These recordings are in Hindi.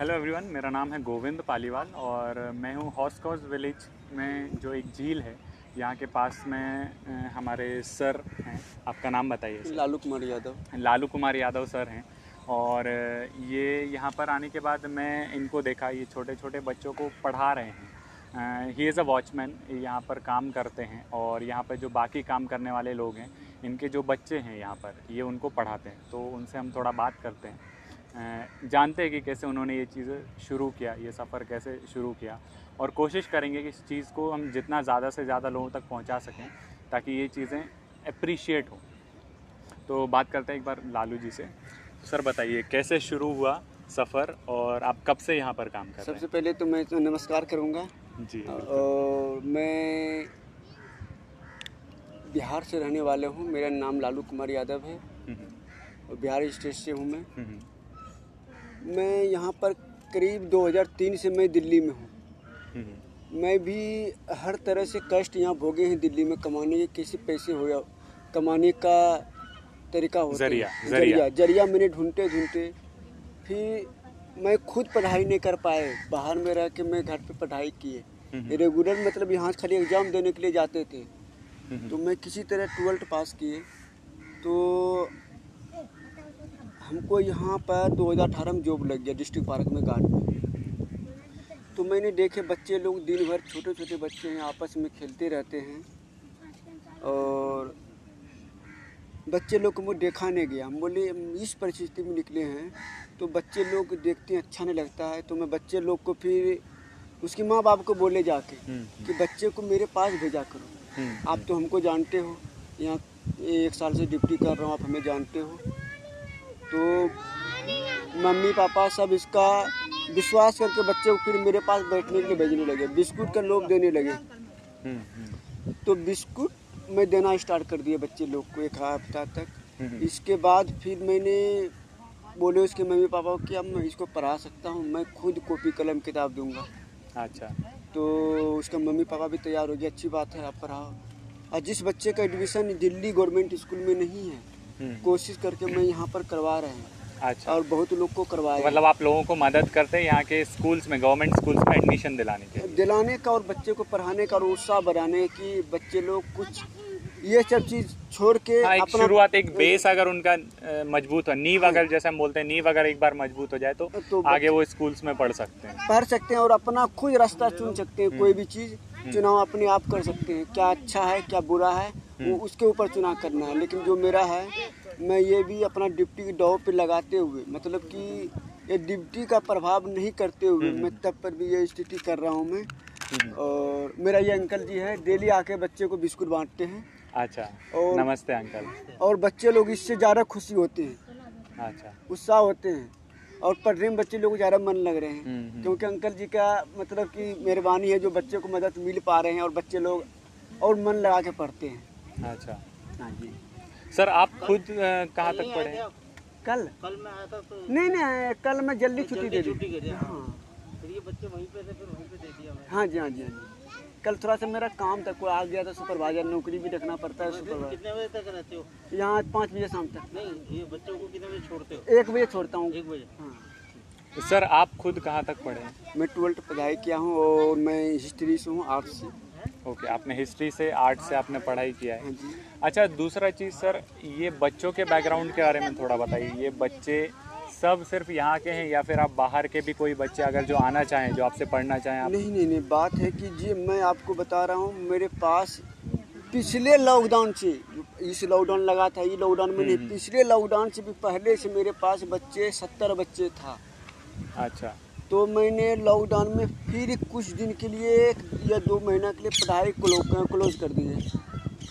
हेलो एवरीवन मेरा नाम है गोविंद पालीवाल और मैं हूँ हॉस्कॉज विलेज में जो एक झील है। यहाँ के पास में हमारे सर हैं। आपका नाम बताइए लालू कुमार यादव। लालू कुमार यादव सर हैं। और ये यहाँ पर आने के बाद मैं इनको देखा ये छोटे छोटे बच्चों को पढ़ा रहे हैं। ही इज़ अ वॉचमैन यहाँ पर काम करते हैं और यहाँ पर जो बाकी काम करने वाले लोग हैं इनके जो बच्चे हैं यहाँ पर ये उनको पढ़ाते हैं। तो उनसे हम थोड़ा बात करते हैं। जानते हैं कि कैसे उन्होंने ये चीज़ें शुरू किया ये सफ़र कैसे शुरू किया और कोशिश करेंगे कि इस चीज़ को हम जितना ज़्यादा से ज़्यादा लोगों तक पहुँचा सकें ताकि ये चीज़ें अप्रिशिएट हो। तो बात करते हैं एक बार लालू जी से। सर बताइए कैसे शुरू हुआ सफ़र और आप कब से यहाँ पर काम कर रहे सबसे पहले तो मैं तो नमस्कार करूँगा। जी और मैं बिहार से रहने वाले हूँ। मेरा नाम लालू कुमार यादव है। हम्म, और बिहार स्टेट से हूँ मैं। हम्म, मैं यहाँ पर करीब 2003 से मैं दिल्ली में हूँ। हम्म, मैं भी हर तरह से कष्ट यहाँ भोगे हैं दिल्ली में कमाने के कैसे पैसे हो या कमाने का तरीका होता है। ज़रिया, ज़रिया। ज़रिया। मैंने ढूंढते ढूंढते फिर मैं खुद पढ़ाई नहीं कर पाए। बाहर में रह के मैं घर पे पढ़ाई किए। हम्म, रेगुलर मतलब यहाँ खाली एग्ज़ाम देने के लिए जाते थे। हम्म, तो मैं किसी तरह ट्वेल्थ पास किए। तो हमको यहाँ पर 2018 में जॉब लग गया डिस्ट्रिक्ट पार्क में गार्ड में। तो मैंने देखे बच्चे लोग दिन भर छोटे छोटे बच्चे हैं आपस में खेलते रहते हैं। और बच्चे लोग को मुझे देखा नहीं गया। हम बोले इस परिस्थिति में निकले हैं तो बच्चे लोग देखते हैं अच्छा नहीं लगता है। तो मैं बच्चे लोग को फिर उसके माँ बाप को बोले जाके हम्म, कि बच्चे को मेरे पास भेजा करो। हम्म, आप तो हमको जानते हो यहाँ एक साल से ड्यूटी कर रहा हूँ आप हमें जानते हो। तो मम्मी पापा सब इसका विश्वास करके बच्चे को फिर मेरे पास बैठने के लिए भेजने लगे। बिस्कुट का लोभ देने लगे। हम्म, हम्म, तो बिस्कुट मैं देना स्टार्ट कर दिया बच्चे लोग को एक हफ़्ता तक। हम्म, इसके बाद फिर मैंने बोले उसके मम्मी पापा को कि अब मैं इसको पढ़ा सकता हूँ मैं खुद कॉपी कलम किताब दूँगा। अच्छा। तो उसका मम्मी पापा भी तैयार हो गया अच्छी बात है आप पढ़ाओ। और जिस बच्चे का एडमिशन दिल्ली गवर्नमेंट स्कूल में नहीं है कोशिश करके मैं यहाँ पर करवा रहे हैं। अच्छा। और बहुत लोग को करवाया तो मतलब आप लोगों को मदद करते हैं यहाँ के स्कूल्स में गवर्नमेंट स्कूल्स में एडमिशन दिलाने के दिलाने का और बच्चे को पढ़ाने का और उत्साह बढ़ाने की बच्चे लोग कुछ ये सब चीज़ छोड़ के हाँ एक शुरुआत एक बेस अगर उनका मज़बूत हो नींव अगर जैसे हम बोलते हैं नींव अगर एक बार मज़बूत हो जाए तो तो आगे वो स्कूल्स में पढ़ सकते हैं। पढ़ सकते हैं और अपना खुद रास्ता चुन सकते हैं कोई भी चीज़ चुनाव अपने आप कर सकते हैं क्या अच्छा है क्या बुरा है। वो उसके ऊपर चुनाव करना है। लेकिन जो मेरा है मैं ये भी अपना डिप्टी की दौ पे लगाते हुए मतलब कि ये डिप्टी का प्रभाव नहीं करते हुए मैं तब पर भी ये स्थिति कर रहा हूँ मैं। हम्म, और मेरा ये अंकल जी है डेली आके बच्चे को बिस्कुट बांटते हैं। अच्छा और- नमस्ते अंकल। और बच्चे लोग इससे ज़्यादा खुशी होते हैं अच्छा। उत्साह होते हैं और पढ़ने में बच्चे लोग ज़्यादा मन लग रहे हैं। हम्म, हम्म, क्योंकि अंकल जी का मतलब कि मेहरबानी है जो बच्चे को मदद मिल पा रहे हैं और बच्चे लोग और मन लगा के पढ़ते हैं। अच्छा। हाँ जी। सर आप खुद कहाँ तक पढ़े कल। कल मैं आया था तो नहीं नहीं कल मैं जल्दी छुट्टी दे दी। छुट्टी हाँ। फिर ये बच्चे वहीं पे थे फिर वहीं पे दे दिया हाँ जी हाँ जी हाँ जी। कल थोड़ा सा मेरा काम था कोई आ गया था सुपरवाइजर नौकरी भी रखना पड़ता है सुपरवाइजर कितने बजे तक रहते हो? यहाँ पाँच बजे शाम तक। नहीं ये बच्चों को कितने बजे छोड़ते हो? एक बजे छोड़ता हूँ। एक बजे। हाँ। तो सर आप खुद कहाँ तक पढ़े मैं ट्वेल्थ पढ़ाई किया हूँ और मैं हिस्ट्री से हूँ आर्ट्स से। ओके आपने हिस्ट्री से आर्ट से आपने पढ़ाई किया है। हाँ अच्छा दूसरा चीज़ सर ये बच्चों के बैकग्राउंड के बारे में थोड़ा बताइए। ये बच्चे सब सिर्फ़ यहाँ के हैं या फिर आप बाहर के भी कोई बच्चे अगर जो आना चाहें जो आपसे पढ़ना चाहें आप? नहीं नहीं नहीं बात है कि जी मैं आपको बता रहा हूँ मेरे पास पिछले लॉकडाउन से इस लॉकडाउन लगा था ये लॉकडाउन में नहीं पिछले लॉकडाउन से भी पहले से मेरे पास बच्चे सत्तर बच्चे था। अच्छा। तो मैंने लॉकडाउन में फिर कुछ दिन के लिए एक या दो महीना के लिए पढ़ाई क्लो, क्लोज कर दी है।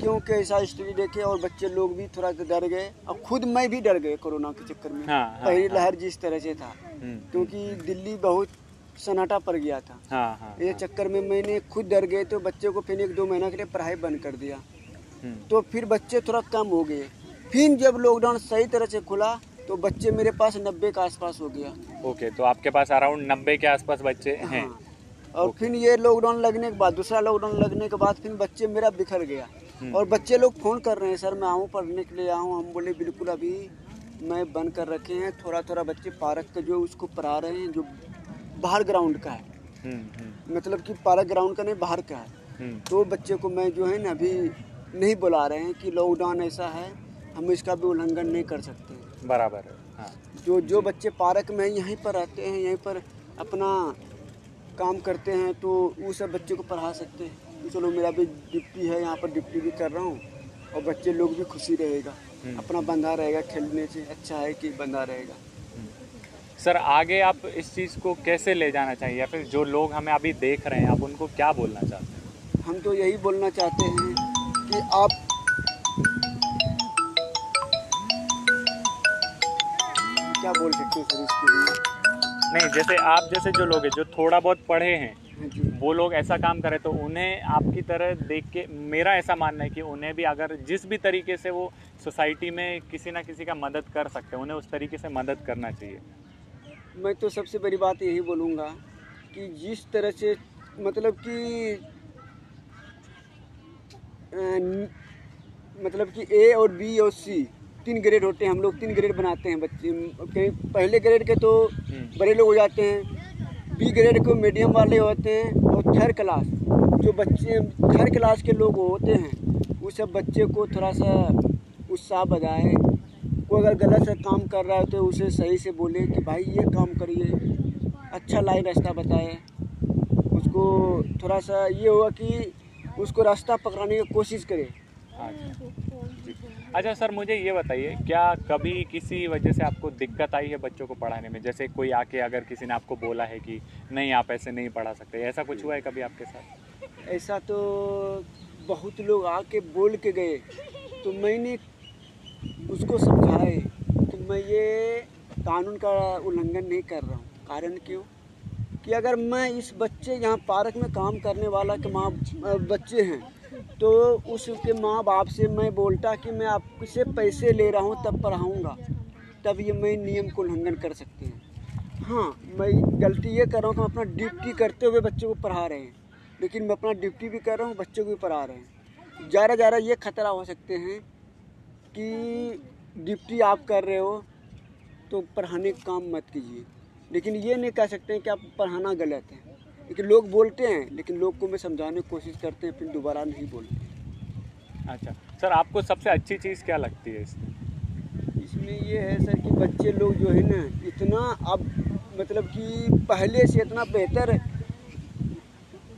क्योंकि ऐसा स्टोरी देखे और बच्चे लोग भी थोड़ा सा डर गए। और खुद मैं भी डर गए कोरोना के चक्कर में। हाँ, हाँ, पहली हाँ। लहर जिस तरह से था। हम्म, क्योंकि दिल्ली बहुत सन्नाटा पड़ गया था। हाँ हाँ ये चक्कर में मैंने खुद डर गए तो बच्चे को फिर एक दो महीना के लिए पढ़ाई बंद कर दिया। हम्म, तो फिर बच्चे थोड़ा कम हो गए। फिर जब लॉकडाउन सही तरह से खुला तो बच्चे मेरे पास नब्बे के आसपास हो गया। ओके तो आपके पास अराउंड नब्बे के आसपास बच्चे हैं। हाँ। और फिर ये लॉकडाउन लगने के बाद दूसरा लॉकडाउन लगने के बाद फिर बच्चे मेरा बिखर गया। हम्म। और बच्चे लोग फ़ोन कर रहे हैं सर मैं आऊँ पढ़ने के लिए आऊँ। हम बोले बिल्कुल अभी मैं बंद कर रखे हैं। थोड़ा थोड़ा बच्चे पार्क का जो उसको पढ़ा रहे हैं जो बाहर ग्राउंड का है। हम्म, हम्म, मतलब कि पार्क ग्राउंड का नहीं बाहर का है। तो बच्चे को मैं जो है ना अभी नहीं बुला रहे हैं कि लॉकडाउन ऐसा है। हम इसका भी उल्लंघन नहीं कर सकते। बराबर है हाँ। जो जो बच्चे पार्क में यहीं पर रहते हैं यहीं पर अपना काम करते हैं तो वो सब बच्चे को पढ़ा सकते हैं। तो चलो मेरा भी डिप्टी है यहाँ पर डिप्टी भी कर रहा हूँ और बच्चे लोग भी खुशी रहेगा। हम्म। अपना बंधा रहेगा खेलने से अच्छा है कि बंधा रहेगा। सर आगे आप इस चीज़ को कैसे ले जाना चाहिए या फिर जो लोग हमें अभी देख रहे हैं आप उनको क्या बोलना चाहते हैं? हम तो यही बोलना चाहते हैं कि आप बोल सकते हो सर इसके लिए नहीं जैसे आप जैसे जो लोग हैं जो थोड़ा बहुत पढ़े हैं हाँ वो लोग ऐसा काम करें तो उन्हें आपकी तरह देख के मेरा ऐसा मानना है कि उन्हें भी अगर जिस भी तरीके से वो सोसाइटी में किसी ना किसी का मदद कर सकते हैं उन्हें उस तरीके से मदद करना चाहिए। मैं तो सबसे बड़ी बात यही बोलूँगा कि जिस तरह से मतलब कि मतलब कि ए और बी और सी तीन ग्रेड होते हैं, हम लोग तीन ग्रेड बनाते हैं बच्चे पहले ग्रेड के तो बड़े लोग हो जाते हैं बी ग्रेड को मीडियम वाले होते हैं और थर्ड क्लास जो बच्चे थर्ड क्लास के लोग होते हैं, वो सब बच्चे को थोड़ा सा उत्साह बढ़ाए कोई अगर गलत से काम कर रहा है तो उसे सही से बोले कि भाई ये काम करिए अच्छा लाइन रास्ता बताए। उसको थोड़ा सा ये हुआ कि उसको रास्ता पकड़ाने की कोशिश करे। अच्छा सर, मुझे ये बताइए, क्या कभी किसी वजह से आपको दिक्कत आई है बच्चों को पढ़ाने में? जैसे कोई आके अगर किसी ने आपको बोला है कि, नहीं, आप ऐसे नहीं पढ़ा सकते। ऐसा कुछ हुआ है कभी आपके साथ? ऐसा तो बहुत लोग आके बोल के गए तो मैंने उसको समझाए कि मैं ये कानून का उल्लंघन नहीं कर रहा हूँ। कारण क्यों? कि अगर मैं इस बच्चे, यहाँ पार्क में काम करने वाला के माँ, बच्चे हैं तो उसके माँ बाप से मैं बोलता कि मैं आपसे पैसे ले रहा हूँ, तब पढ़ाऊँगा। तब ये मैं नियम को उल्लंघन कर सकते हैं। हाँ मैं गलती ये कर रहा हूँ कि हम अपना ड्यूटी करते हुए बच्चों को पढ़ा रहे हैं। लेकिन मैं अपना ड्यूटी भी कर रहा हूँ, बच्चों को भी पढ़ा रहे हैं। ज़्यादा ज़्यादा ये खतरा हो सकते हैं कि ड्यूटी आप कर रहे हो तो पढ़ाने का काम मत कीजिए। लेकिन ये नहीं कह सकते हैं कि आप पढ़ाना गलत है। लेकिन लोग बोलते हैं लेकिन लोग को मैं समझाने की कोशिश करते हैं फिर दोबारा नहीं बोलते। अच्छा सर आपको सबसे अच्छी चीज़ क्या लगती है इसमें? इसमें ये है सर कि बच्चे लोग जो है ना इतना अब मतलब कि पहले से इतना बेहतर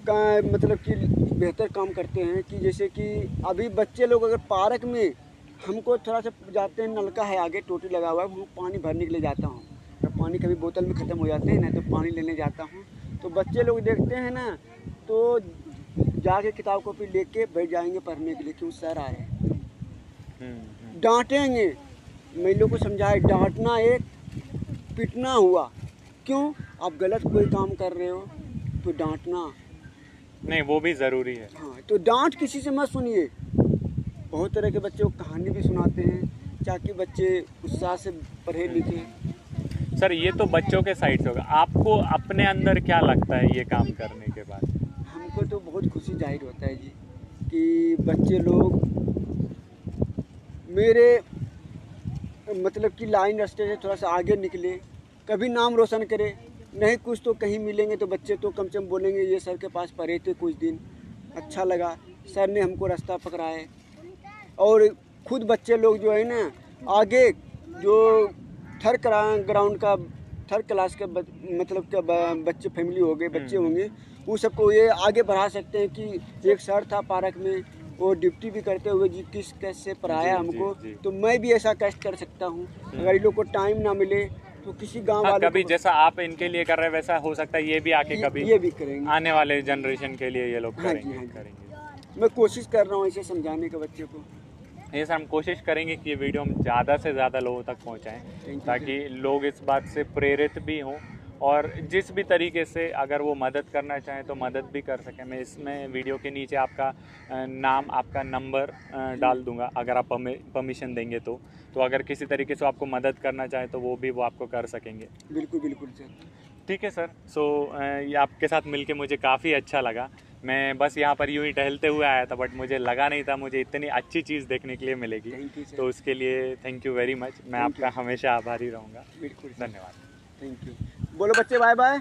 का मतलब कि बेहतर काम करते हैं कि जैसे कि अभी बच्चे लोग अगर पार्क में हमको थोड़ा सा जाते हैं नलका है आगे टोटी लगा हुआ है वो पानी भरने के लिए जाता हूँ। तो पानी कभी बोतल में ख़त्म हो जाते हैं ना तो पानी लेने जाता हूँ। तो बच्चे लोग देखते हैं ना तो जाके किताब कॉपी लेके बैठ जाएँगे पढ़ने के लिए क्यों सर आ रहे हैं। हम्म, हम्म, डांटेंगे। मैं लोग को समझाए डांटना एक पिटना हुआ। क्यों? आप गलत कोई काम कर रहे हो तो डांटना। नहीं वो भी ज़रूरी है। हाँ तो डांट किसी से मत सुनिए। बहुत तरह के बच्चों को कहानी भी सुनाते हैं ताकि बच्चे उत्साह से पढ़े लिखे सर, ये तो बच्चों के साइड से होगा। आपको अपने अंदर क्या लगता है ये काम करने के बाद? हमको तो बहुत खुशी ज़ाहिर होता है जी, कि बच्चे लोग मेरे मतलब कि लाइन रास्ते से थोड़ा सा आगे निकले, कभी नाम रोशन करे, नहीं कुछ तो कहीं मिलेंगे तो बच्चे तो कम से कम बोलेंगे, ये सर के पास पढ़े थे कुछ दिन अच्छा लगा, सर ने हमको रास्ता पकड़ाए और खुद बच्चे लोग जो है ना, आगे जो थर्ड ग्राउंड का थर्ड क्लास के बच- मतलब के बच्चे फैमिली हो गए बच्चे हम्म। होंगे वो सबको ये आगे बढ़ा सकते हैं कि एक सर था पार्क में वो ड्यूटी भी करते हुए जी किस कैसे पढ़ाया जी, जी, हमको जी। तो मैं भी ऐसा कष्ट कर सकता हूँ अगर इन लोग को टाइम ना मिले तो किसी गाँव हाँ, वाले कभी जैसा आप इनके लिए कर रहे हैं वैसा हो सकता है ये भी आके कभी ये भी करेंगे आने वाले जनरेशन के लिए ये लोग हाँ हाँ। करेंगे मैं कोशिश कर रहा हूँ इसे समझाने का बच्चे को ये सर हम कोशिश करेंगे कि ये वीडियो हम ज़्यादा से ज़्यादा लोगों तक पहुँचाएँ ताकि लोग इस बात से प्रेरित भी हों और जिस भी तरीके से अगर वो मदद करना चाहें तो मदद भी कर सकें। मैं इसमें वीडियो के नीचे आपका नाम आपका नंबर डाल दूँगा अगर आप परमिशन देंगे तो। तो अगर किसी तरीके से आपको मदद करना चाहें तो वो भी वो आपको कर सकेंगे। बिल्कुल बिल्कुल सर ठीक है सर। सो ये आपके साथ मिलके मुझे काफ़ी अच्छा लगा। मैं बस यहाँ पर यूँ ही टहलते हुए आया था बट मुझे लगा नहीं था मुझे इतनी अच्छी चीज़ देखने के लिए मिलेगी। थैंक यू तो उसके लिए थैंक यू वेरी मच मैं आपका हमेशा आभारी रहूँगा। बिल्कुल धन्यवाद। थैंक यू बोलो बच्चे बाय बाय